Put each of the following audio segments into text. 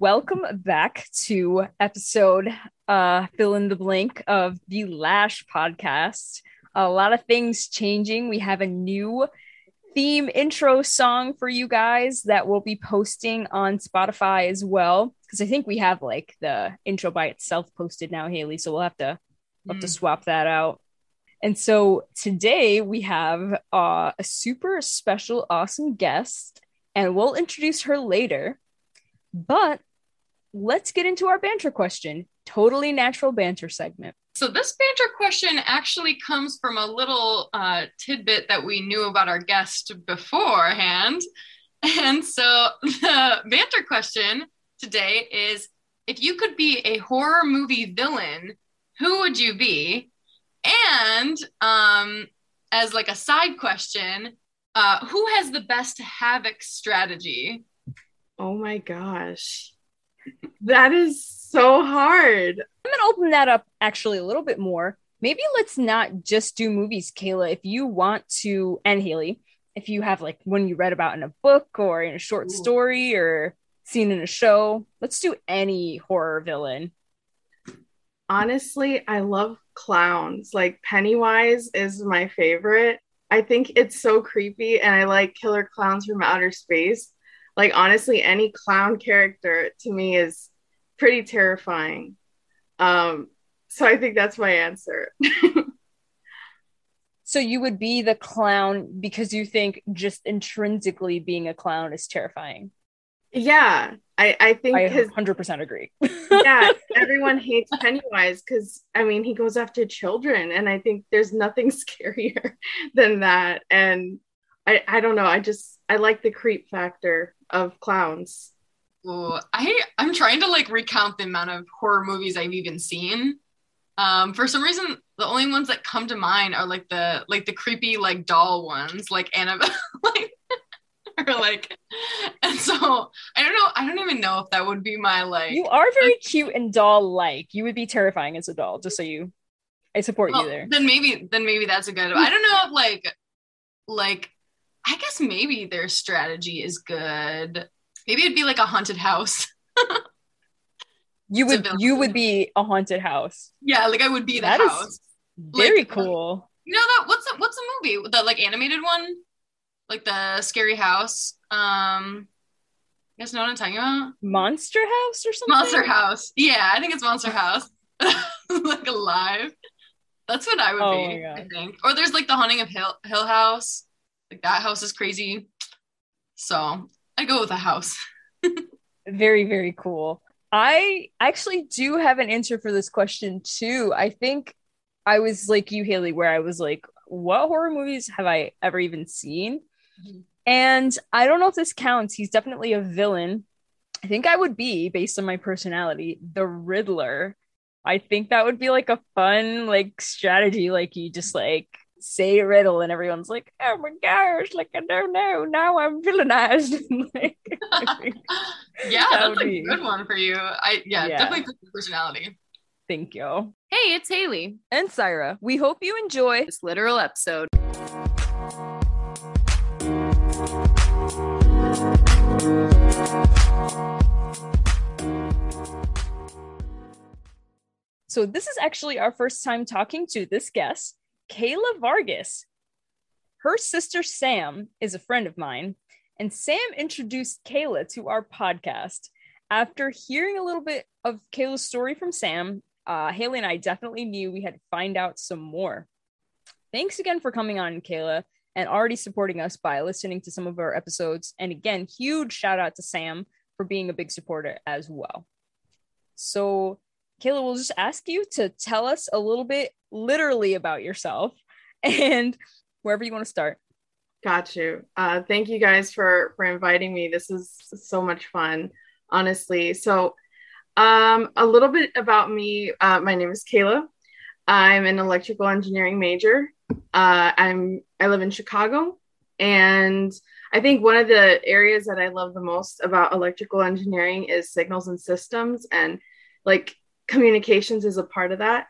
welcome back to episode uh fill in the blank of the Lash podcast. A lot of things changing. We have a new theme intro song for you guys that we'll be posting on Spotify as well. Because I think we have like the intro by itself posted now, Haley. So we'll have to we'll have to swap that out. And so today we have uh, a super special, awesome guest, and we'll introduce her later. But let's get into our banter question. Totally natural banter segment. So this banter question actually comes from a little uh, tidbit that we knew about our guest beforehand. And so the banter question today is if you could be a horror movie villain, who would you be? And um, as like a side question, uh, who has the best havoc strategy? Oh my gosh. That is so hard. I'm gonna open that up actually a little bit more. Maybe let's not just do movies, Kayla. If you want to, and Haley, if you have like one you read about in a book or in a short Ooh. story or seen in a show, let's do any horror villain. Honestly, I love clowns. Like Pennywise is my favorite. I think it's so creepy and I like killer clowns from outer space. Like honestly, any clown character to me is pretty terrifying. Um so I think that's my answer. So you would be the clown because you think just intrinsically being a clown is terrifying. yeah, I I think I 100% agree. yeah, everyone hates Pennywise because I mean he goes after children, and I think there's nothing scarier than that. And I I don't know, I just I like the creep factor of clowns. Ooh, I I'm trying to like recount the amount of horror movies I've even seen. Um, for some reason, the only ones that come to mind are like the like the creepy like doll ones, like Annabelle, like or like. And so I don't know. I don't even know if that would be my like. you are very cute and doll like. You would be terrifying as a doll, just so you I support well, you there. Then maybe then maybe that's a good. I don't know if like like I guess maybe their strategy is good. Maybe it'd be like a haunted house. You would you would be a haunted house. yeah, like I would be the That is house. Very Like- cool. You know that what's the, what's the movie? The like animated one? Like the scary house. Um you guys know what I'm talking about? Monster House or something? Monster House. Yeah, I think it's Monster House. like alive. That's what I would Oh be. I think. Or there's like the haunting of Hill Hill House. Like that house is crazy. So I go with a house. Very, very cool. I actually do have an answer for this question too. I think I was like you, Haley, where I was like, what horror movies have I ever even seen? Mhm. And I don't know if this counts. He's definitely a villain. I think I would be, based on my personality, the Riddler. I think that would be like a fun like strategy. Like you just like say a riddle and everyone's like, oh my gosh, like I don't know. Now I'm villainized. like, yeah, That that's would a be- good one for you. I yeah, Yeah. definitely fits your personality. thank you. Hey, it's Haley. And Syra, we hope you enjoy This literal episode. So this is actually our first time talking to this guest, Kayla Vargas. Her sister Sam is a friend of mine, and Sam introduced Kayla to our podcast. After hearing a little bit of Kayla's story from Sam, uh, Haley and I definitely knew we had to find out some more. Thanks again for coming on, Kayla, and already supporting us by listening to some of our episodes. And again, huge shout out to Sam for being a big supporter as well. So, Kayla, we'll just ask you to tell us a little bit literally about yourself and wherever you want to start. Got you. Uh, thank you guys for for inviting me. This is so much fun, honestly. So, um, a little bit about me. Uh, my name is Kayla. I'm an electrical engineering major. Uh, I'm I live in Chicago, and I think one of the areas that I love the most about electrical engineering is signals and systems, and like communications is a part of that.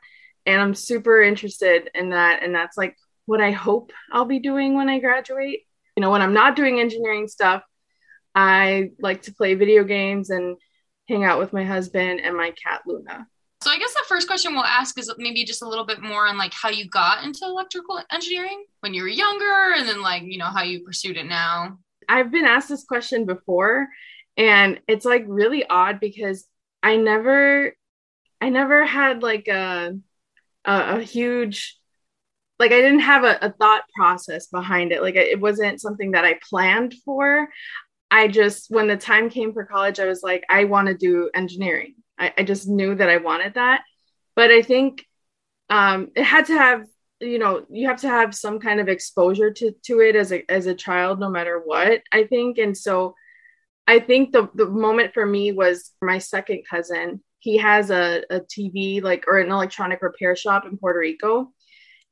And I'm super interested in that, and that's like what I hope I'll be doing when I graduate. You know, when I'm not doing engineering stuff, I like to play video games and hang out with my husband and my cat Luna. So I guess the first question we'll ask is maybe just a little bit more on like how you got into electrical engineering when you were younger and then like, you know, how you pursued it now. I've been asked this question before and it's like really odd because I never I never had like a a, a huge like I didn't have a, a thought process behind it. Like it wasn't something that I planned for. I just when the time came for college, I was like, I want to do engineering. I, I just knew that I wanted that. But I think um, it had to have, you know, you have to have some kind of exposure to to it as a as a child, no matter what. I think, and so I think the the moment for me was my second cousin. He has a, a TV like or an electronic repair shop in Puerto Rico,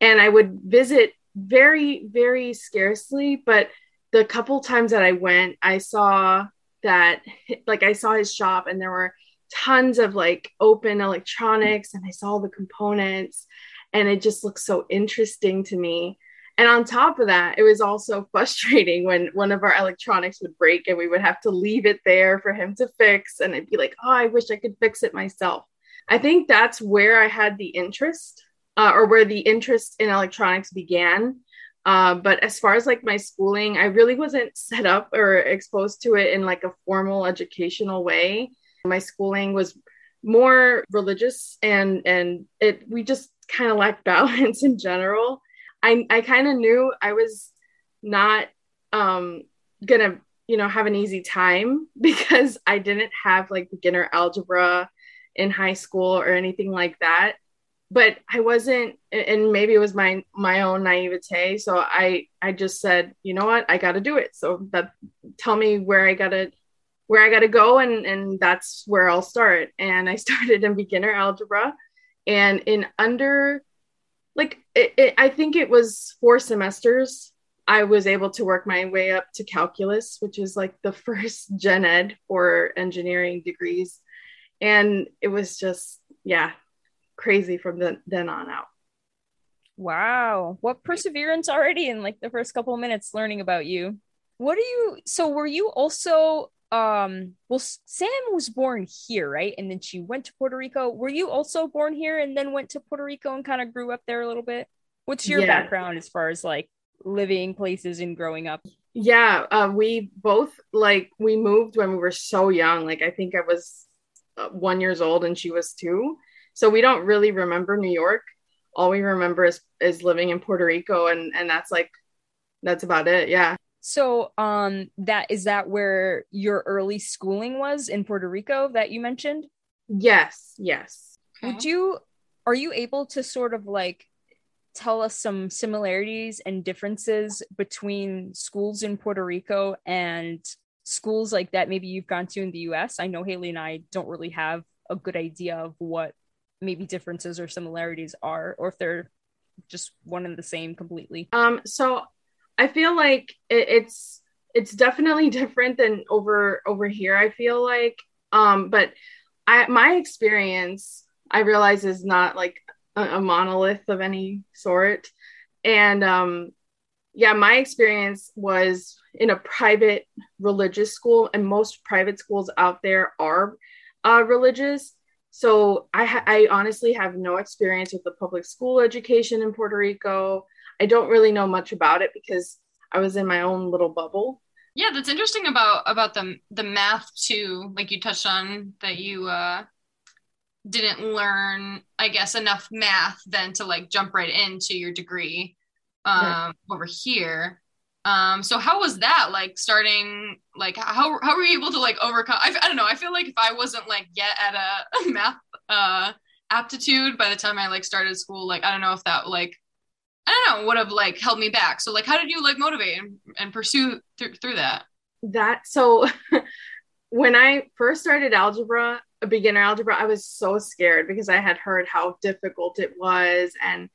and I would visit very very scarcely, but the couple times that I went, I saw that like I saw his shop and there were tons of like open electronics and I saw all the components and it just looked so interesting to me. And on top of that, it was also frustrating when one of our electronics would break and we would have to leave it there for him to fix. And I'd be like, oh, I wish I could fix it myself. I think that's where I had the interest uh, or where the interest in electronics began. Uh, but as far as like my schooling, I really wasn't set up or exposed to it in like a formal educational way. My schooling was more religious and and it we just kind of lacked balance in general. I I kind of knew I was not um gonna you know have an easy time because I didn't have like beginner algebra in high school or anything like that. But I wasn't and maybe it was my my own naivete so I I just said you know what? I got to do it. So that tell me where I got to where I got to go and and that's where I'll start. And I started in beginner algebra. And in under like it, it, I think it was four semesters I was able to work my way up to calculus which is like the first gen ed for engineering degrees and it was just yeah crazy from the, then on out. Wow. What perseverance already in like the first couple of minutes learning about you. What are you so were you also um well Sam was born here, right? And then she went to Puerto Rico. Were you also born here and then went to Puerto Rico and kind of grew up there a little bit? What's your yeah. background as far as like living places and growing up? Yeah, uh, we both like we moved when we were so young. Like I think I was uh, 1 years old and she was 2 so we don't really remember New York. All we remember is is living in Puerto Rico and and that's like that's about it. Yeah. So um that is that where your early schooling was in Puerto Rico that you mentioned? Yes, yes. Okay. Would you are you able to sort of like tell us some similarities and differences between schools in Puerto Rico and schools like that maybe you've gone to in the US? I know Haley and I don't really have a good idea of what maybe differences or similarities are or if they're just one and the same completely um so i feel like it, it's it's definitely different than over over here i feel like. Um but i my experience i realize is not like a, a monolith of any sort. And um yeah my experience was in a private religious school and most private schools out there are uh, religious. So I, ha- I honestly have no experience with the public school education in Puerto Rico. I don't really know much about it because I was in my own little bubble. Yeah, that's interesting about about the the math too. Like you touched on that you uh, didn't learn, I guess, enough math then to like jump right into your degree um, yeah. over here. Um, so how was that like starting like how how were you able to like overcome I, I don't know I feel like if I wasn't like yet at a math uh aptitude by the time I like started school like I don't know if that like I don't know would have like held me back so like how did you like motivate and, and pursue th- through that that so when I first started algebra a beginner algebra I was so scared because I had heard how difficult it was and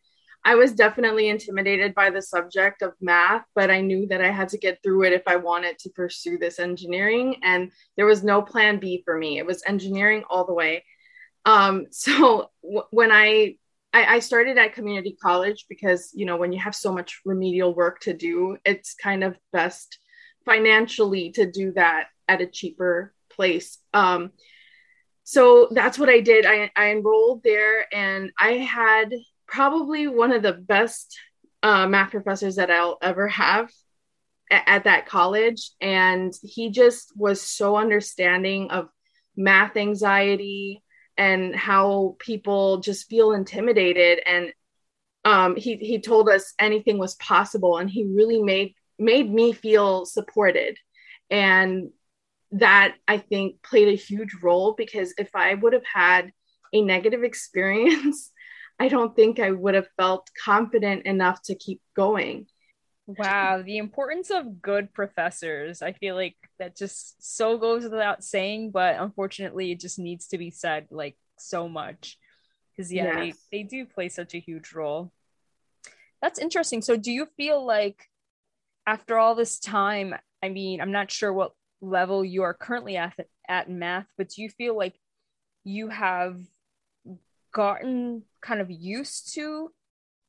I was definitely intimidated by the subject of math, but I knew that I had to get through it if I wanted to pursue this engineering. And there was no plan B for me. It was engineering all the way. Um, so w- when I, I I started at community college because you know when you have so much remedial work to do, it's kind of best financially to do that at a cheaper place. Um, so that's what I did. I, I enrolled there and I had probably one of the best uh, math professors that I'll ever have at, at that college. And he just was so understanding of math anxiety and how people just feel intimidated. And um, he, he told us anything was possible. And he really made, made me feel supported. And that I think played a huge role because if I would have had a negative experience, I don't think I would have felt confident enough to keep going. Wow, the importance of good professors. I feel like that just so goes without saying, but unfortunately, it just needs to be said like so much. Because, yeah, yes. they, they do play such a huge role. That's interesting. So, do you feel like after all this time, I mean, I'm not sure what level you are currently at at math, but do you feel like you have gotten kind of used to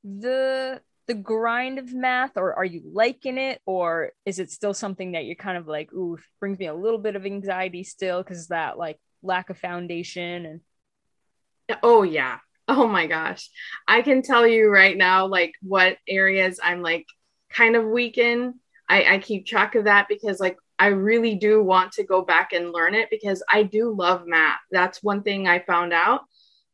the the grind of math or are you liking it? Or is it still something that you're kind of like ooh brings me a little bit of anxiety still because that like lack of foundation and oh yeah. Oh my gosh. I can tell you right now like what areas i'm like kind of weak in. I i keep track of that because like I really do want to go back and learn it because I do love math. That's one thing I found out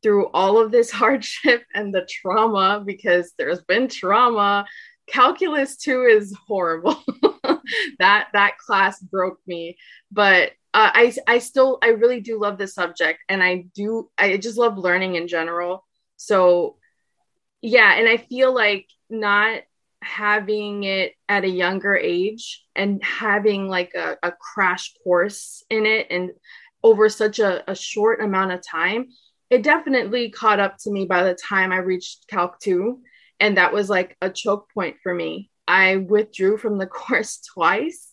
through all of this hardship and the trauma because there's been trauma. Calculus 2 is horrible. that that class broke me, but uh, I I still I really do love this subject and I do I just love learning in general. So yeah, and I feel like not having it at a younger age and having like a, a crash course in it and over such a, a short amount of time it definitely caught up to me by the time i reached calc 2 and that was like a choke point for me. I withdrew from the course twice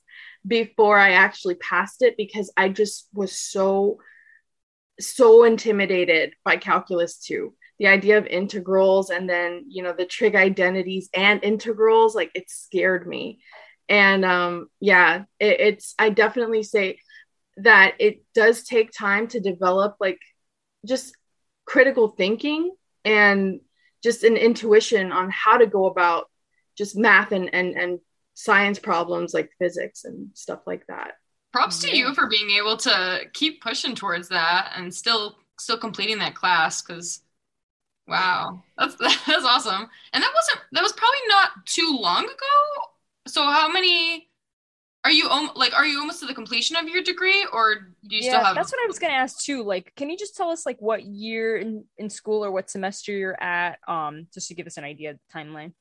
before i actually passed it because i just was so so intimidated by calculus 2 the idea of integrals and then you know the trig identities and integrals like it scared me. And um yeah it, it's i definitely say that it does take time to develop like just critical thinking and just an intuition on how to go about just math and and, and science problems like physics and stuff like that props to you for being able to keep pushing towards that and still still completing that class because Wow, that's that's awesome. And that wasn't that was probably not too long ago. So how many are you like are you almost to the completion of your degree or do you yeah, still have That's what I was going to ask too. Like can you just tell us like what year in, in school or what semester you're at um just to give us an idea of the timeline?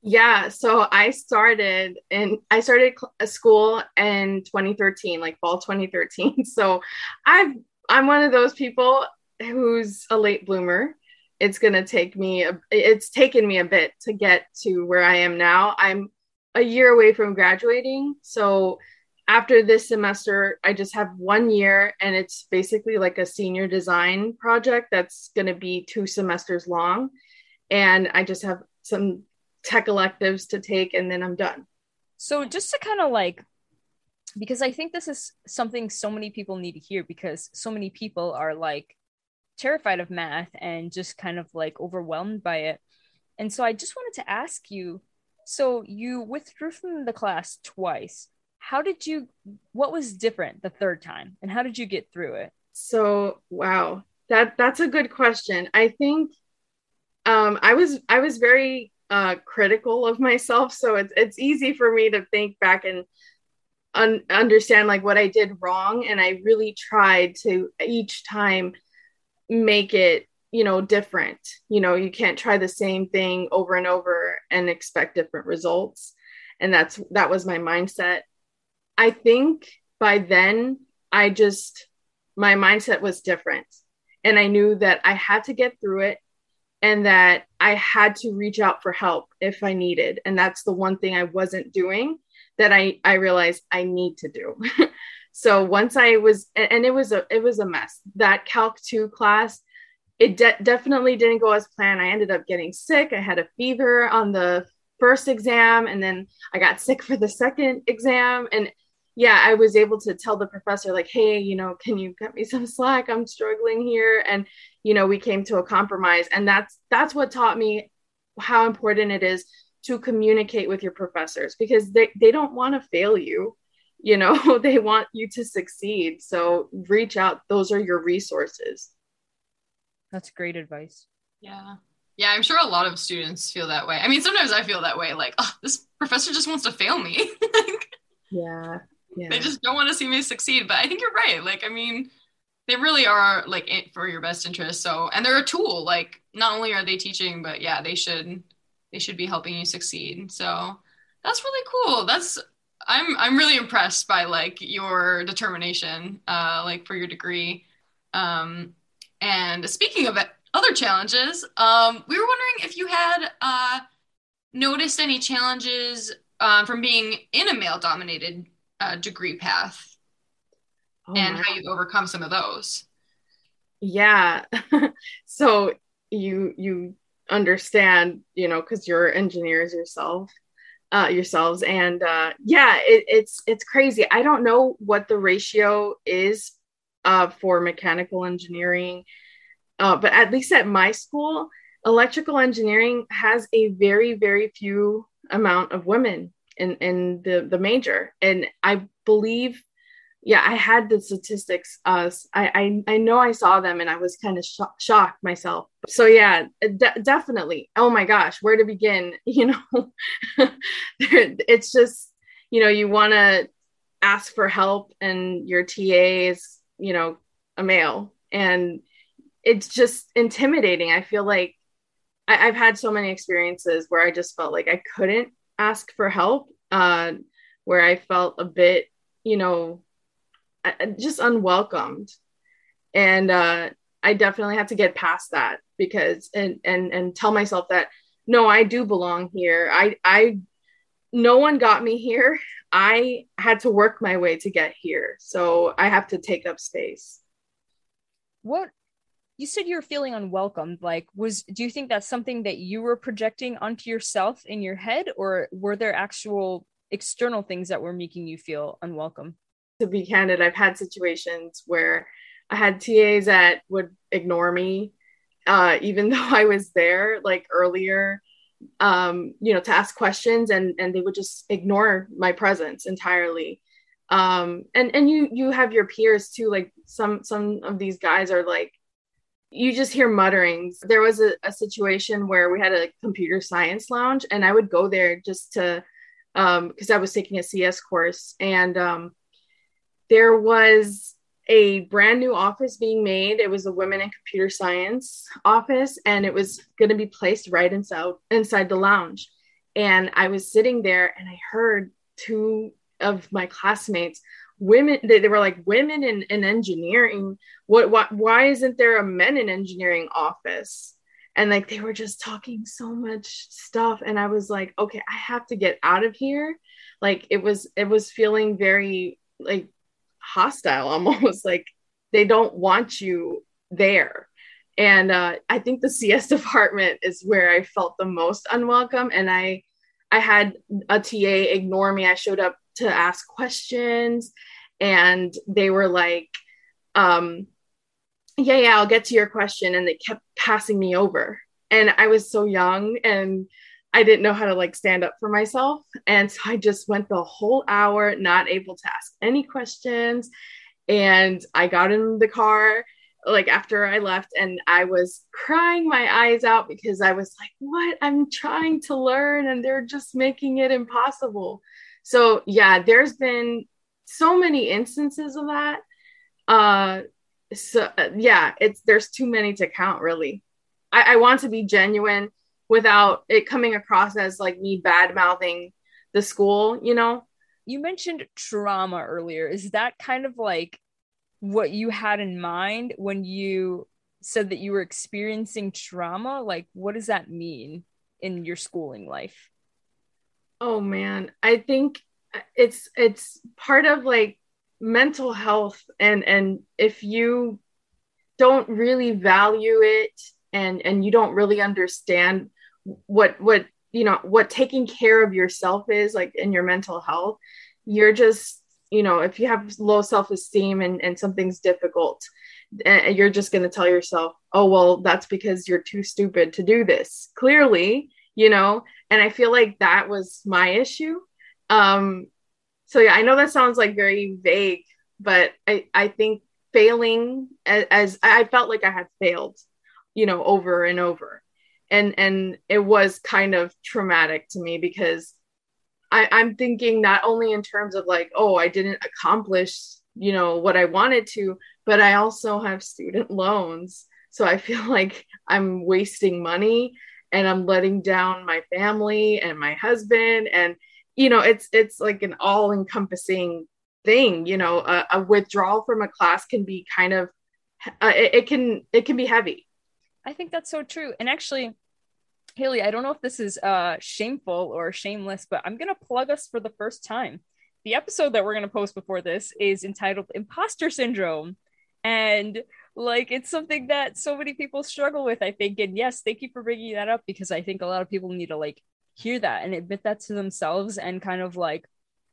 Yeah, so I started in I started a school in 2013, like fall 2013. So I've I'm one of those people who's a late bloomer it's going to take me a, it's taken me a bit to get to where i am now i'm a year away from graduating. So after this semester i just have one year and it's basically like a senior design project that's going to be two semesters long. And i just have some tech electives to take and then i'm done. So just to kind of like because i think this is something so many people need to hear because so many people are like terrified of math and just kind of like overwhelmed by it. And so I just wanted to ask you so you withdrew from the class twice. How did you, what was different the third time and how did you get through it? So, wow, that that's a good question. I think um, I was I was very uh, critical of myself, so it's it's easy for me to think back and un- understand like what I did wrong, and I really tried to each time make it you know different. You know you can't try the same thing over and over and expect different results. And that's that was my mindset. I think by then i just my mindset was different. And i knew that i had to get through it and that i had to reach out for help if i needed. And that's the one thing i wasn't doing that i i realized i need to do. So once i was and it was a it was a mess. That calc 2 class it de- definitely didn't go as planned i ended up getting sick i had a fever on the first exam and then i got sick for the second exam and yeah, I was able to tell the professor, like, hey, you know, can you cut me some slack? I'm struggling here. And, you know, we came to a compromise. And that's that's what taught me how important it is to communicate with your professors because they, they don't want to fail you. You know, they want you to succeed. So reach out. Those are your resources. That's great advice. Yeah. Yeah, I'm sure a lot of students feel that way. I mean, sometimes I feel that way, like, oh, this professor just wants to fail me. like, yeah yeah. they just don't want to see me succeed but i think you're right like i mean they really are like for your best interest so and they're a tool like not only are they teaching but yeah they should they should be helping you succeed so that's really cool that's i'm i'm really impressed by like your determination uh like for your degree um and speaking of it, other challenges um we were wondering if you had uh noticed any challenges um, from being in a male dominated uh, degree path oh and how you've overcome some of those. Yeah. So you you understand you know because you're engineers yourself uh, yourselves and uh, yeah it, it's it's crazy. I don't know what the ratio is uh, for mechanical engineering. Uh, but at least at my school electrical engineering has a very very few amount of women in in the the major. And i believe yeah i had the statistics uh i i, I know i saw them and i was kind of sh- shocked myself. So yeah de- definitely. Oh my gosh where to begin? You know? It's just you know you want to ask for help and your ta is you know a male and it's just intimidating i feel like I, i've had so many experiences where i just felt like i couldn't ask for help uh, where I felt a bit, you know, just unwelcomed. And uh, I definitely had to get past that because and and and tell myself that no, I do belong here. I I no one got me here. I had to work my way to get here. So I have to take up space. What you said you were feeling unwelcomed like was do you think that's something that you were projecting onto yourself in your head or were there actual external things that were making you feel unwelcome to be candid i've had situations where i had tas that would ignore me uh, even though i was there like earlier um, you know to ask questions and and they would just ignore my presence entirely um and and you you have your peers too like some some of these guys are like you just hear mutterings. There was a, a, situation where we had a computer science lounge, and I would go there just to, because um, I was taking a CS course, and um, there was a brand new office being made. It was a women in computer science office, and it was going to be placed right inside inside the lounge. And I was sitting there, and I heard two of my classmates women they, they were like women in, in engineering what, what why isn't there a men in engineering office and like they were just talking so much stuff and i was like okay i have to get out of here like it was it was feeling very like hostile. Almost like they don't want you there. And uh, i think the cs department is where i felt the most unwelcome. And i i had a ta ignore me. I showed up to ask questions and they were like um yeah yeah i'll get to your question. And they kept passing me over. And i was so young and i didn't know how to like stand up for myself. And so i just went the whole hour not able to ask any questions. And i got in the car like after i left and i was crying my eyes out because i was like what? I'm trying to learn and they're just making it impossible. So yeah there's been so many instances of that. Uh so uh, yeah it's there's too many to count really. I, I want to be genuine without it coming across as like me bad mouthing the school you know? You mentioned trauma earlier. Is that kind of like what you had in mind when you said that you were experiencing trauma? Like what does that mean in your schooling life? Oh man. I think uh, it's it's part of like mental health and and if you don't really value it and and you don't really understand what what you know what taking care of yourself is like in your mental health you're just you know if you have low self-esteem and, and something's difficult and you're just going to tell yourself oh well that's because you're too stupid to do this. Clearly you know and i feel like that was my issue. Um so yeah i know that sounds like very vague but i i think failing as, as i felt like i had failed you know over and over and and it was kind of traumatic to me because I, i'm thinking not only in terms of like oh i didn't accomplish you know what i wanted to but i also have student loans. So i feel like i'm wasting money and i'm letting down my family and my husband. And you know it's it's like an all encompassing thing you know a, a, withdrawal from a class can be kind of uh, it, it can it can be heavy i think that's so true. And actually haley i don't know if this is uh shameful or shameless but i'm gonna plug us for the first time. The episode that we're gonna post before this is entitled imposter syndrome. And like it's something that so many people struggle with i think. And yes thank you for bringing that up because i think a lot of people need to like hear that and admit that to themselves and kind of like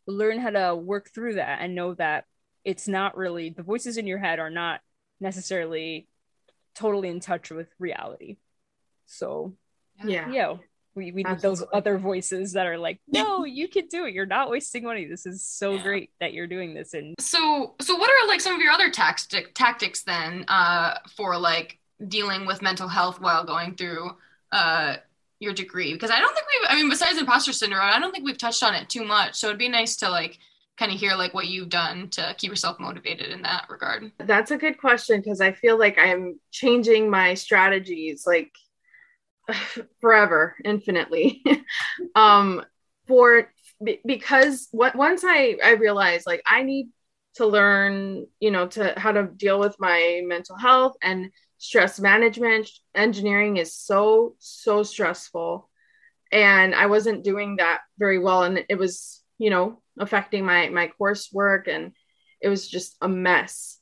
learn how to work through that and know that it's not really the voices in your head are not necessarily totally in touch with reality. So yeah. Yeah. we, we need those other voices that are like no you can do it. You're not wasting money. This is so yeah. great that you're doing this. And so so what are like some of your other tactic tactics then uh for like dealing with mental health while going through uh your degree? Because i don't think we've i mean besides imposter syndrome i don't think we've touched on it too much. So it'd be nice to like kind of hear like what you've done to keep yourself motivated in that regard? That's a good question because i feel like i'm changing my strategies like forever infinitely. Um for because what once i i realized like i need to learn you know to how to deal with my mental health and stress management engineering is so so stressful. And i wasn't doing that very well and it was you know affecting my my coursework and it was just a mess.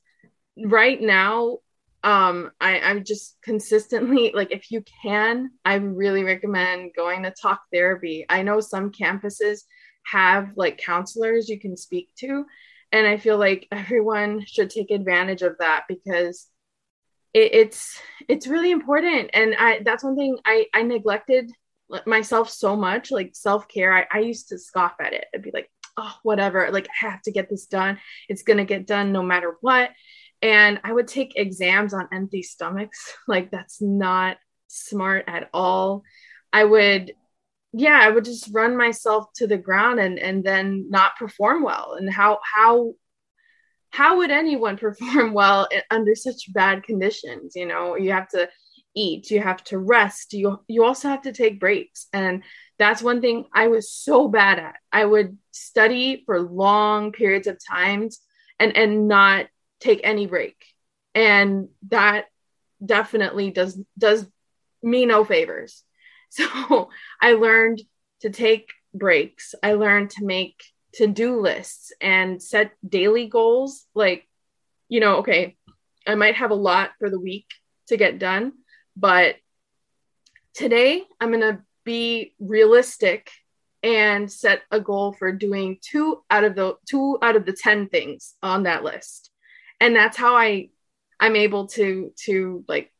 Right now um i i'm just consistently like if you can i really recommend going to talk therapy. I know some campuses have like counselors you can speak to and i feel like everyone should take advantage of that because it, it's it's really important. And i that's one thing i i neglected myself so much like self-care. I, I used to scoff at it. I'd be like oh whatever like i have to get this done. It's gonna get done no matter what. And i would take exams on empty stomachs. Like that's not smart at all. I would yeah i would just run myself to the ground and and then not perform well. And how how how would anyone perform well under such bad conditions? You know you have to eat you have to rest you you also have to take breaks. And that's one thing i was so bad at. I would study for long periods of times and and not take any break. And that definitely does does me no favors. So i learned to take breaks. I learned to make to-do lists and set daily goals. Like you know okay i might have a lot for the week to get done but today i'm going to be realistic and set a goal for doing two out of the two out of the 10 things on that list and that's how i i'm able to to like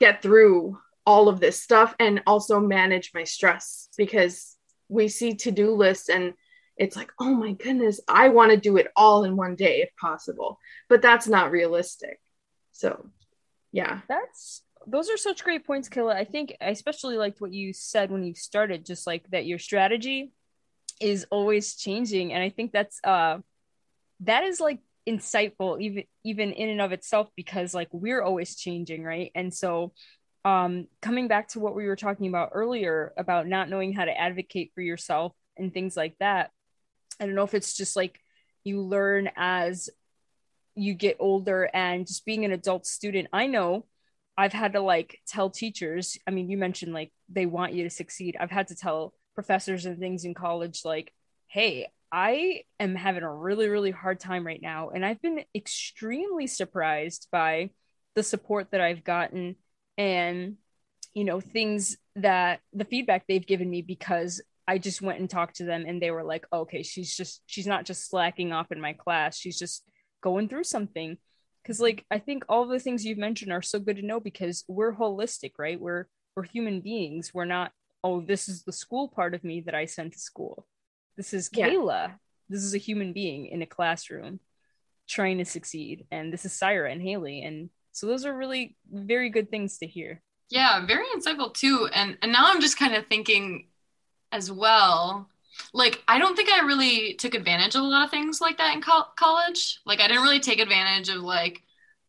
get through all of this stuff and also manage my stress because we see to-do lists and it's like, oh my goodness, I want to do it all in one day if possible. But that's not realistic. So, yeah. That's those are such great points, Kayla. I think I especially liked what you said when you started, just like that your strategy is always changing. And I think that's uh that is like insightful even even in and of itself because like we're always changing, right? And so um coming back to what we were talking about earlier about not knowing how to advocate for yourself and things like that I don't know if it's just like you learn as you get older and just being an adult student. I know I've had to like tell teachers, I mean, you mentioned like they want you to succeed. I've had to tell professors and things in college, like, hey, I am having a really, really hard time right now. And I've been extremely surprised by the support that I've gotten and, you know, things that the feedback they've given me because I just went and talked to them and they were like, okay, she's just, she's not just slacking off in my class. She's just going through something. Cause like, I think all the things you've mentioned are so good to know because we're holistic, right? We're, we're human beings. We're not, oh, this is the school part of me that I sent to school. This is Yeah. Kayla. This is a human being in a classroom trying to succeed. And this is Syra and Haley. And so those are really very good things to hear. Yeah, very insightful too. And and now I'm just kind of thinking as well. Like I don't think I really took advantage of a lot of things like that in col- college. Like I didn't really take advantage of like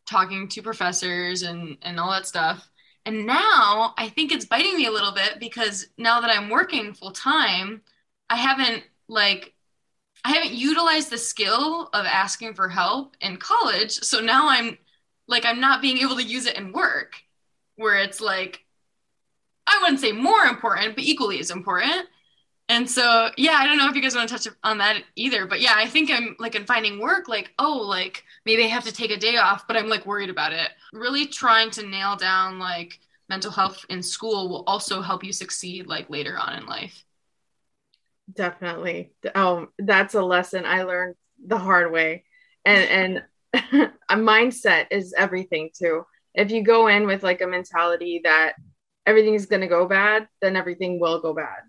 talking to professors and and all that stuff. And now I think it's biting me a little bit because now that I'm working full time, I haven't like I haven't utilized the skill of asking for help in college. So now I'm like I'm not being able to use it in work where it's like I wouldn't say more important, but equally as important. And so, yeah, I don't know if you guys want to touch on that either, but yeah, I think I'm like in finding work, like, oh, like maybe I have to take a day off, but I'm like worried about it. Really trying to nail down like mental health in school will also help you succeed like later on in life. Definitely. Oh, that's a lesson I learned the hard way. And and a mindset is everything too. If you go in with like a mentality that everything is going to go bad, then everything will go bad.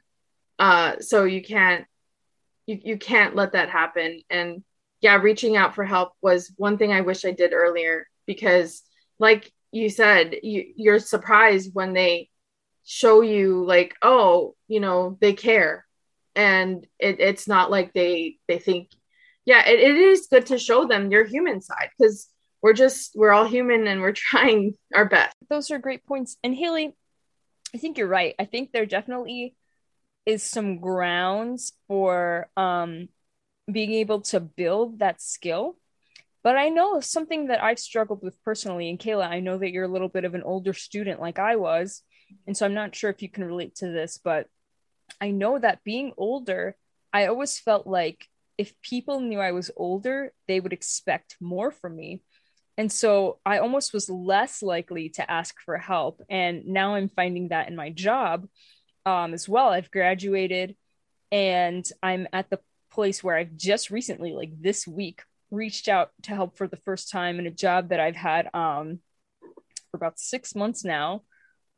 Uh so you can't you you can't let that happen and yeah, reaching out for help was one thing I wish I did earlier because like you said, you you're surprised when they show you like, oh, you know, they care and it, it's not like they they think yeah it, it is good to show them your human side because we're just we're all human and we're trying our best those are great points. And Haley, I think you're right. I think there definitely is some grounds for um, being able to build that skill. But I know something that I've struggled with personally. And Kayla, I know that you're a little bit of an older student like I was. And so I'm not sure if you can relate to this, but I know that being older, I always felt like if people knew I was older, they would expect more from me. And so I almost was less likely to ask for help. And now I'm finding that in my job um, as well. I've graduated and I'm at the place where I've just recently, like this week, reached out to help for the first time in a job that I've had um, for about six months now.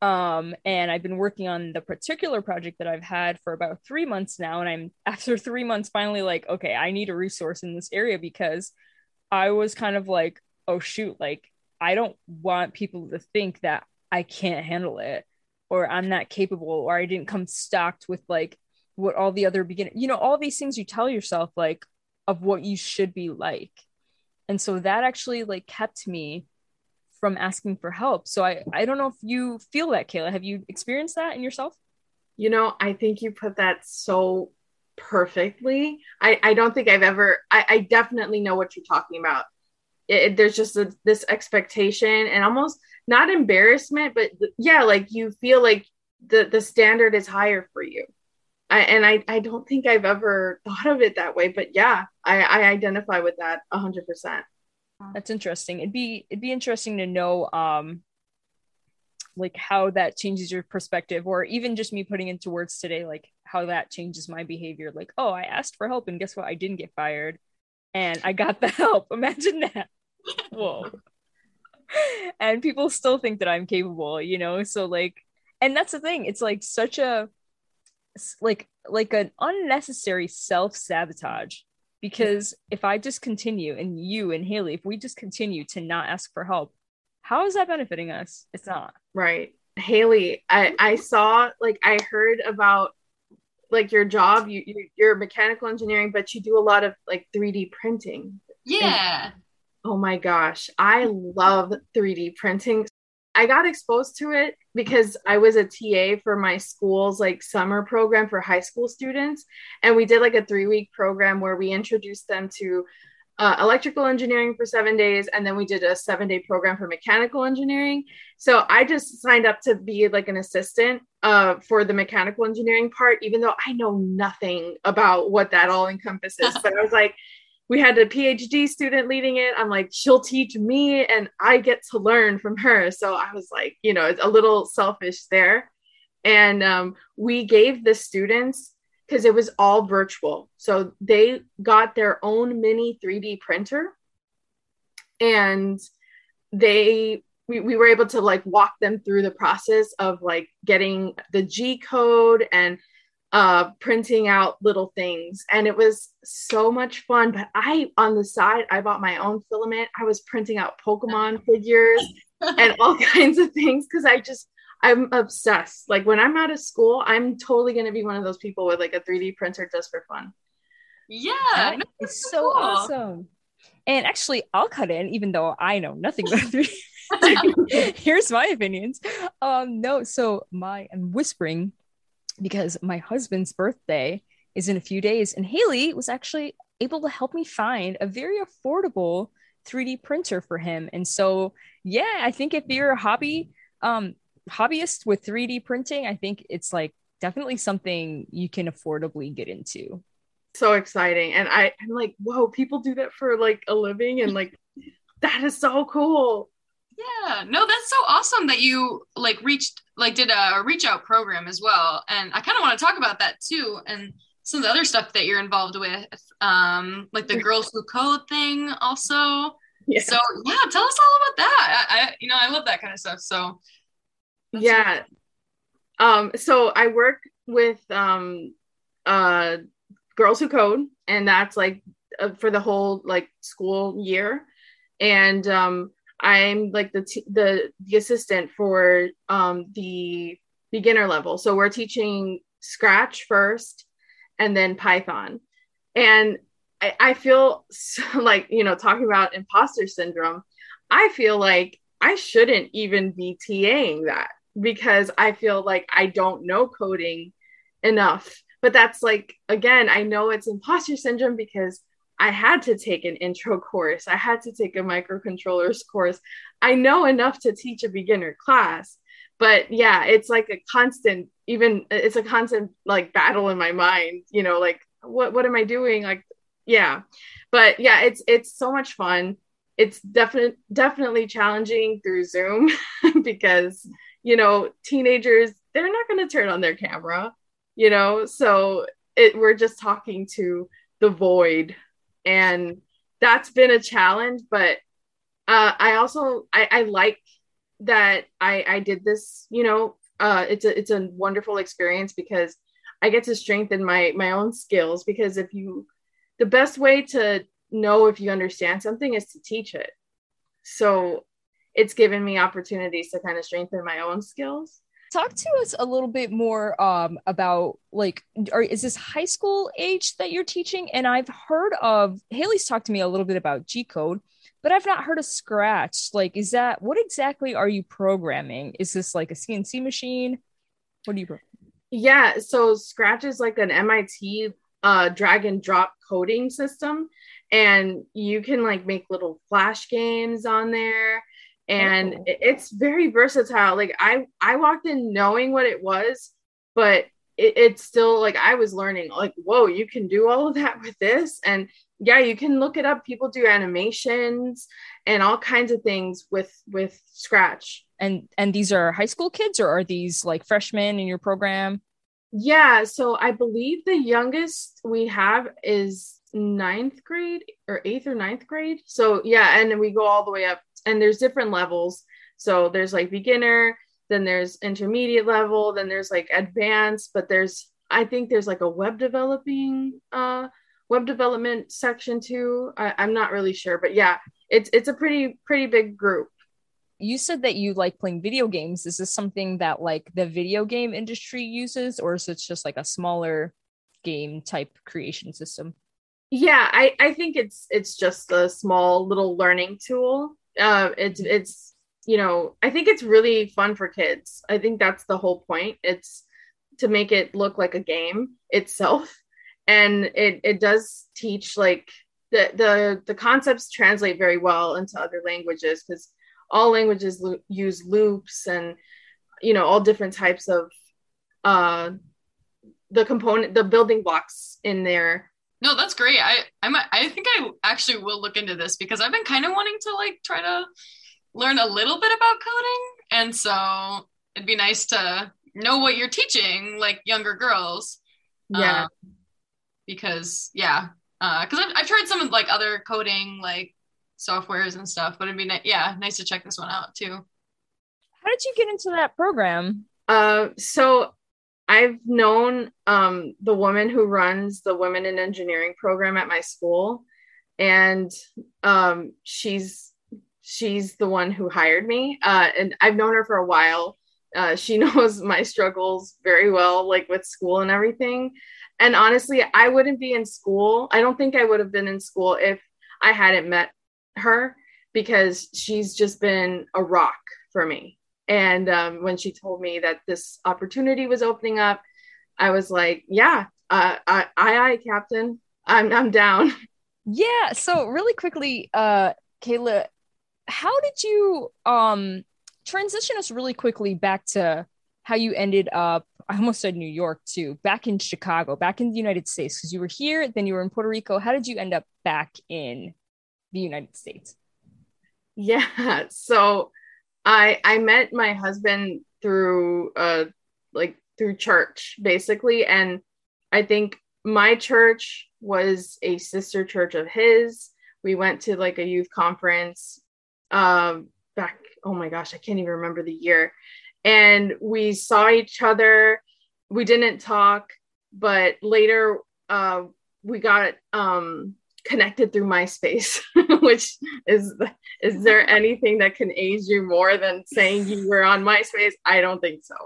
Um, and I've been working on the particular project that I've had for about three months now. And I'm after three months finally like, okay, I need a resource in this area because I was kind of like, oh shoot, like I don't want people to think that I can't handle it or I'm not capable or I didn't come stocked with like what all the other beginner, you know, all these things you tell yourself like of what you should be like. And so that actually like kept me from asking for help. So I I don't know if you feel that, Kayla. Have you experienced that in yourself? you know i think you put that so perfectly i i don't think i've ever i, I definitely know what you're talking about it, there's just a, this expectation and almost not embarrassment but yeah like you feel like the the standard is higher for you. I, and I, I don't think I've ever thought of it that way, but yeah, I, I identify with that hundred percent. That's interesting. It'd be it'd be interesting to know um like how that changes your perspective or even just me putting into words today like how that changes my behavior. Like oh I asked for help and guess what? I didn't get fired and I got the help. Imagine that whoa and people still think that I'm capable you know so like and that's the thing it's like such a like like an unnecessary self-sabotage because if I just continue and you and Haley if we just continue to not ask for help how is that benefiting us it's not Right. Haley, I, I saw like I heard about like your job, you, you you're mechanical engineering, but you do a lot of like 3D printing. Yeah. Oh my gosh, I love 3D printing. I got exposed to it because I was a TA for my school's like summer program for high school students. And we did like a three week program where we introduced them to uh, electrical engineering for seven days. And then we did a seven day program for mechanical engineering. So I just signed up to be like an assistant uh, for the mechanical engineering part, even though I know nothing about what that all encompasses. but I was like, we had a PhD student leading it. I'm like, she'll teach me and I get to learn from her. So I was like, you know, it's a little selfish there. And um, we gave the students because it was all virtual. So they got their own mini 3D printer and they we, we were able to like walk them through the process of like getting the G code and uh printing out little things. And it was so much fun. But i on the side i bought my own filament. I was printing out pokemon figures and all kinds of things because i just i'm obsessed. Like when i'm out of school i'm totally going to be one of those people with like a 3d printer just for fun. Yeah no, it's so cool. awesome. And actually i'll cut in even though i know nothing about 3d here's my opinions. Um no so my i'm whispering because my husband's birthday is in a few days, and Haley was actually able to help me find a very affordable 3D printer for him. And so, yeah, I think if you're a hobby um, hobbyist with 3D printing, I think it's like definitely something you can affordably get into. So exciting. And I, I'm like, whoa, people do that for like a living and like that is so cool. Yeah, no, that's so awesome that you like reached like did a reach out program as well. And I kind of want to talk about that too and some of the other stuff that you're involved with, um, like the Girls Who Code thing also. Yeah. So yeah, tell us all about that. I, I you know I love that kind of stuff. So yeah. Um, so I work with um uh Girls Who Code, and that's like uh, for the whole like school year. And um I'm like the t- the the assistant for um, the beginner level. So we're teaching Scratch first, and then Python. And I, I feel so, like you know talking about imposter syndrome. I feel like I shouldn't even be TAing that because I feel like I don't know coding enough. But that's like again, I know it's imposter syndrome because I had to take an intro course. I had to take a microcontrollers course. I know enough to teach a beginner class, but yeah, it's like a constant, even it's a constant like battle in my mind, you know, like what what am I doing? Like, yeah. But yeah, it's it's so much fun. It's definitely definitely challenging through Zoom because, you know, teenagers, they're not gonna turn on their camera, you know, so it we're just talking to the void and that's been a challenge but uh, i also I, I like that i i did this you know uh, it's a it's a wonderful experience because i get to strengthen my my own skills because if you the best way to know if you understand something is to teach it. So it's given me opportunities to kind of strengthen my own skills talk to us a little bit more um, about like are, is this high school age that you're teaching? And i've heard of haley's talked to me a little bit about g code but i've not heard of scratch. Like is that what exactly are you programming? Is this like a cnc machine? What do you yeah so scratch is like an mit uh, drag and drop coding system. And you can like make little flash games on there and oh. it's very versatile. Like i i walked in knowing what it was but it, it's still like i was learning like whoa you can do all of that with this. And yeah you can look it up. People do animations and all kinds of things with with scratch. And and these are high school kids or are these like freshmen in your program? Yeah so i believe the youngest we have is ninth grade or eighth or ninth grade. So yeah and we go all the way up and there's different levels. So there's like beginner, then there's intermediate level, then there's like advanced, but there's I think there's like a web developing uh web development section too. I, I'm not really sure, but yeah, it's it's a pretty pretty big group. You said that you like playing video games. Is this something that like the video game industry uses, or is it just like a smaller game type creation system? Yeah, I, I think it's it's just a small little learning tool uh, it's it's you know i think it's really fun for kids. I think that's the whole point. It's to make it look like a game itself. And it it does teach like the the the concepts translate very well into other languages because all languages lo- use loops and you know all different types of uh the component the building blocks in there no, that's great. I I might, I think I actually will look into this because I've been kind of wanting to like try to learn a little bit about coding, and so it'd be nice to know what you're teaching like younger girls. Yeah. Um, because yeah, because I've, I've tried some of like other coding like softwares and stuff, but it'd be ni- yeah nice to check this one out too. How did you get into that program? Uh, so I've known um, the woman who runs the Women in Engineering program at my school, and um, she's she's the one who hired me. Uh, and I've known her for a while. Uh, she knows my struggles very well, like with school and everything. And honestly, I wouldn't be in school. I don't think I would have been in school if I hadn't met her because she's just been a rock for me. And um, when she told me that this opportunity was opening up, I was like, "Yeah, uh, I, I, I, Captain, I'm, I'm down." Yeah. So really quickly, uh, Kayla, how did you um transition us really quickly back to how you ended up? I almost said New York too. Back in Chicago, back in the United States, because you were here, then you were in Puerto Rico. How did you end up back in the United States? Yeah. So I I met my husband through uh like through church basically and I think my church was a sister church of his. We went to like a youth conference um back oh my gosh, I can't even remember the year. And we saw each other. We didn't talk, but later uh we got um connected through MySpace, which is is there anything that can age you more than saying you were on MySpace? I don't think so.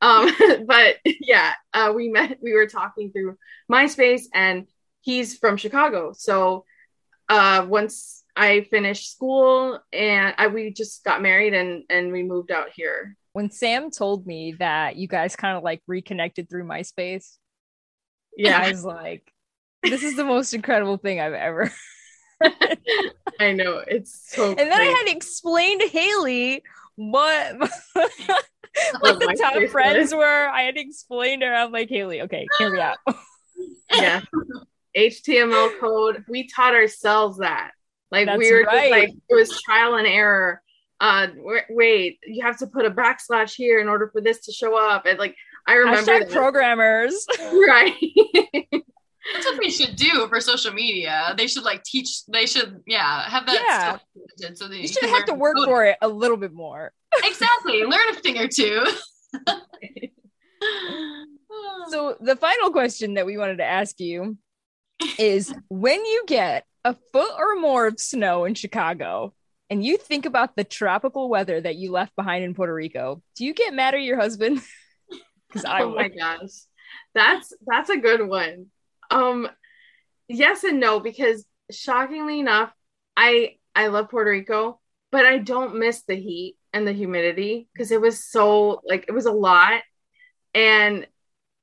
Um, but yeah, uh, we met. We were talking through MySpace, and he's from Chicago. So uh, once I finished school, and I, we just got married, and and we moved out here. When Sam told me that you guys kind of like reconnected through MySpace, Yeah, I was like, this is the most incredible thing I've ever. I know it's so. And then I had to explain to Haley what like What the top friends were. I had to explain to her. I'm like, Haley, okay, hear me out. yeah html code we taught ourselves that like That's we were right. just like it was trial and error uh w- wait you have to put a backslash here in order for this to show up and like i remember programmers. right That's what they should do for social media. They should like teach. They should yeah have that. Yeah. stuff so that You can should have to work code. for it a little bit more. Exactly, learn a thing or two. So the final question that we wanted to ask you is when you get a foot or more of snow in Chicago and you think about the tropical weather that you left behind in Puerto Rico, do you get mad at your husband? Because I oh my gosh that's that's a good one um yes and no because shockingly enough i i love puerto rico but i don't miss the heat and the humidity because it was so like it was a lot and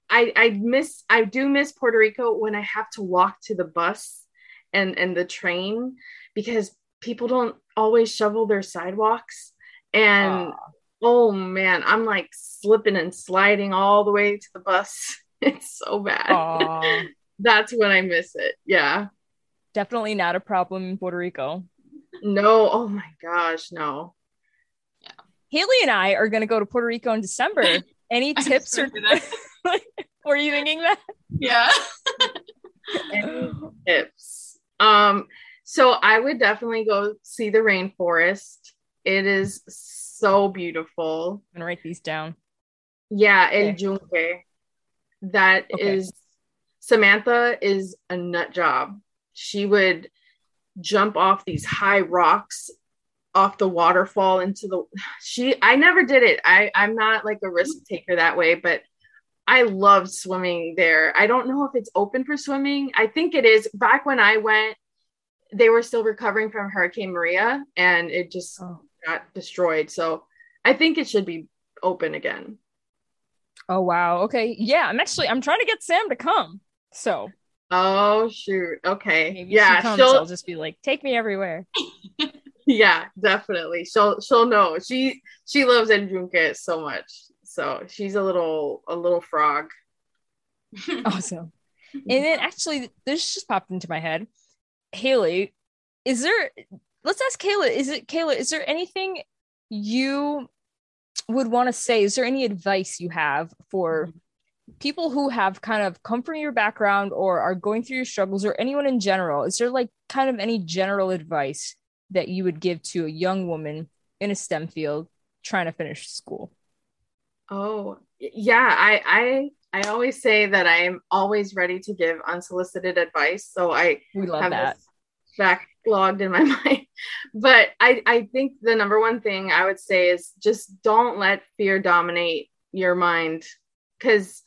i i miss i do miss puerto rico when i have to walk to the bus and and the train because people don't always shovel their sidewalks and oh man, I'm like slipping and sliding all the way to the bus. It's so bad. That's when I miss it. Yeah. Definitely not a problem in Puerto Rico. No. Oh my gosh. No. Yeah. Haley and I are going to go to Puerto Rico in December. Any tips or were you thinking that? yeah. Any tips? Um, so I would definitely go see the rainforest. It is so beautiful. I'm gonna write these down. Yeah, Okay. El Yunque. That is Okay. Samantha is a nut job. She would jump off these high rocks off the waterfall into the she I never did it. I I'm not like a risk taker that way, but I love swimming there. I don't know if it's open for swimming. I think it is. Back when I went, they were still recovering from Hurricane Maria and it just Oh. got destroyed. So I think it should be open again. Oh wow. Okay. Yeah, I'm actually I'm trying to get Sam to come. So Oh shoot. Okay. maybe yeah, she comes, she'll I'll just be like, take me everywhere. yeah, definitely. She'll she'll know. She she loves El Yunque so much. So she's a little a little frog. Awesome. And then actually this just popped into my head. Haley, is there let's ask Kayla, is it Kayla, is there anything you would want to say? Is there any advice you have for mm-hmm. People who have kind of come from your background or are going through your struggles or anyone in general, is there like kind of any general advice that you would give to a young woman in a STEM field trying to finish school? Oh, yeah. I, I, I always say that I'm always ready to give unsolicited advice. So I We love have that. backlogged in my mind. But I, I think the number one thing I would say is just don't let fear dominate your mind because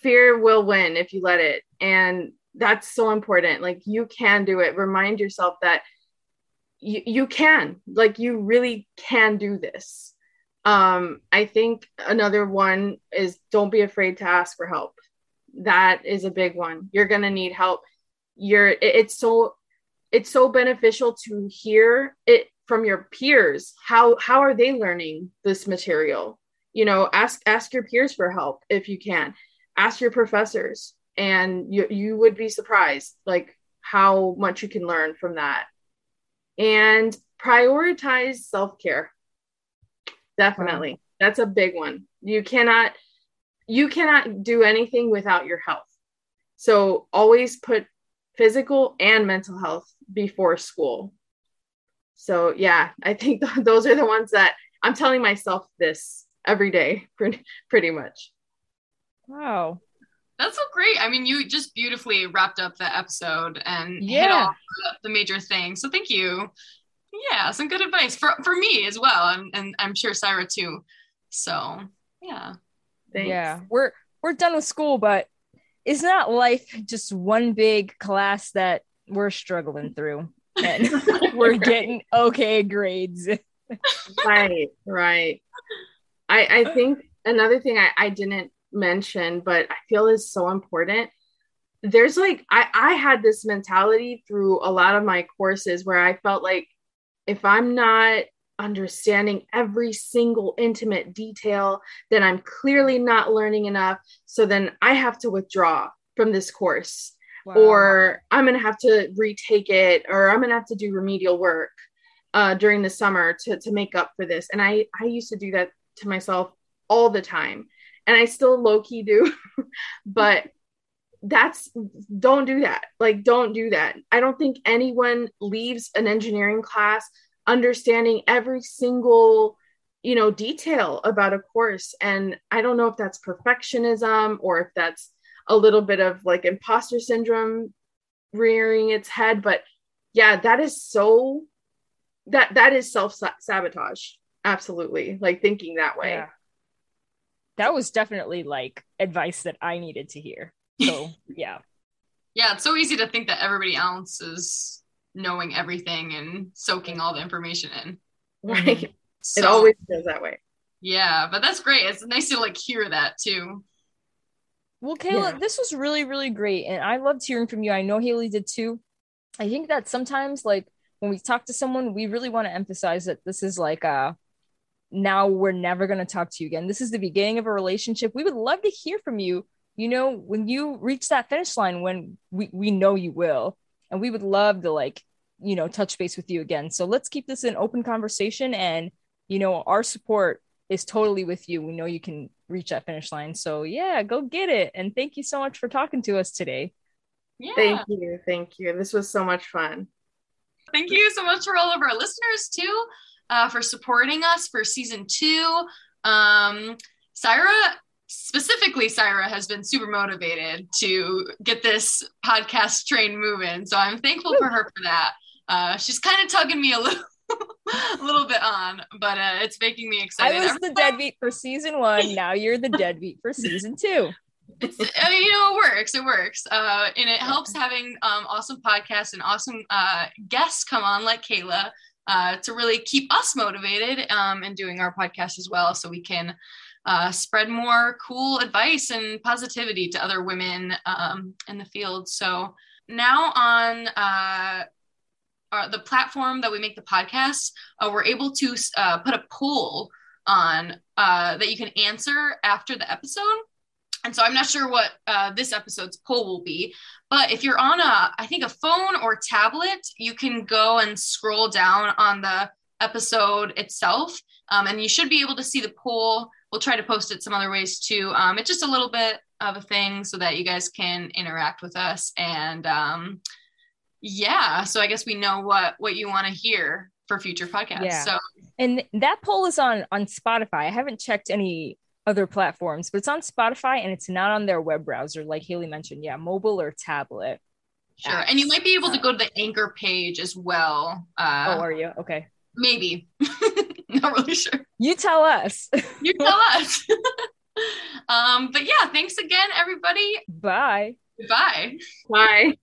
fear will win if you let it. And that's so important. Like you can do it. Remind yourself that you, you can, like you really can do this. Um, I think another one is don't be afraid to ask for help. That is a big one. You're gonna need help. You're it- it's so it's so beneficial to hear it from your peers. How how are they learning this material? You know, ask ask your peers for help if you can. Ask your professors, and you you would be surprised like how much you can learn from that. And prioritize self care definitely that's a big one. You cannot you cannot do anything without your health. So always put physical and mental health before school. So yeah i think th- those are the ones that i'm telling myself this every day pretty, pretty much Wow. That's so great. I mean, you just beautifully wrapped up the episode and hit Yeah. all the, the major things. So thank you. Yeah, some good advice for for me as well, and, and I'm sure Syra too. So yeah, Thanks. Yeah. We're we're done with school, but it's not life just one big class that we're struggling through? And we're getting okay grades. right right i i think another thing I, I didn't mention but i feel is so important. There's like i i had this mentality through a lot of my courses where i felt like if i'm not understanding every single intimate detail then i'm clearly not learning enough. So then i have to withdraw from this course. Or I'm gonna have to retake it, or I'm gonna have to do remedial work uh, during the summer to to make up for this. And I I used to do that to myself all the time, and I still low key do, but that's don't do that. Like don't do that. I don't think anyone leaves an engineering class understanding every single you know detail about a course and i don't know if that's perfectionism or if that's a little bit of like imposter syndrome rearing its head but yeah that is so that that is self sabotage absolutely like thinking that way Yeah. That was definitely like advice that I needed to hear. So yeah. yeah. It's so easy to think that everybody else is knowing everything and soaking all the information in. right it So, always feels that way yeah, but that's great. It's nice to like hear that too. Well, Kayla, Yeah. this was really, really great. And I loved hearing from you. I know Haley did too. I think that sometimes, like, when we talk to someone, we really want to emphasize that this is like uh now we're never going to talk to you again. This is the beginning of a relationship. We would love to hear from you, you know, when you reach that finish line, when we, we know you will. And we would love to, like, you know, touch base with you again. So let's keep this an open conversation. And, you know, our support is totally with you. We know you can reach that finish line. So yeah, go get it. And thank you so much for talking to us today. Yeah. thank you thank you this was so much fun Thank you so much for all of our listeners too, uh, for supporting us for season two. Um, Syra, specifically, Syra has been super motivated to get this podcast train moving. So I'm thankful for her for that. Uh, she's kind of tugging me a little, a little bit on, but uh, it's making me excited. I was the deadbeat for season one. Now you're the deadbeat for season two. it's I mean, you know it works it works uh and it helps having um awesome podcasts and awesome uh guests come on like kayla uh to really keep us motivated um and doing our podcast as well so we can uh spread more cool advice and positivity to other women um in the field. So now on uh our, the platform that we make the podcast uh, we're able to uh, put a poll on uh, that you can answer after the episode and so I'm not sure what uh, this episode's poll will be, but if you're on a, I think a phone or tablet, you can go and scroll down on the episode itself Um, and you should be able to see the poll. We'll try to post it some other ways too. Um, it's just a little bit of a thing so that you guys can interact with us. And um, yeah, so I guess we know what what you want to hear for future podcasts. Yeah. So And that poll is on on Spotify. I haven't checked any other platforms, but it's on Spotify and it's not on their web browser, like Haley mentioned. Yeah, mobile or tablet. sure, and you might be able to go to the anchor page as well. Uh, oh, are you? Okay. maybe. Not really sure. You tell us. You tell us. um, but yeah, thanks again, everybody. Bye. Goodbye. Bye.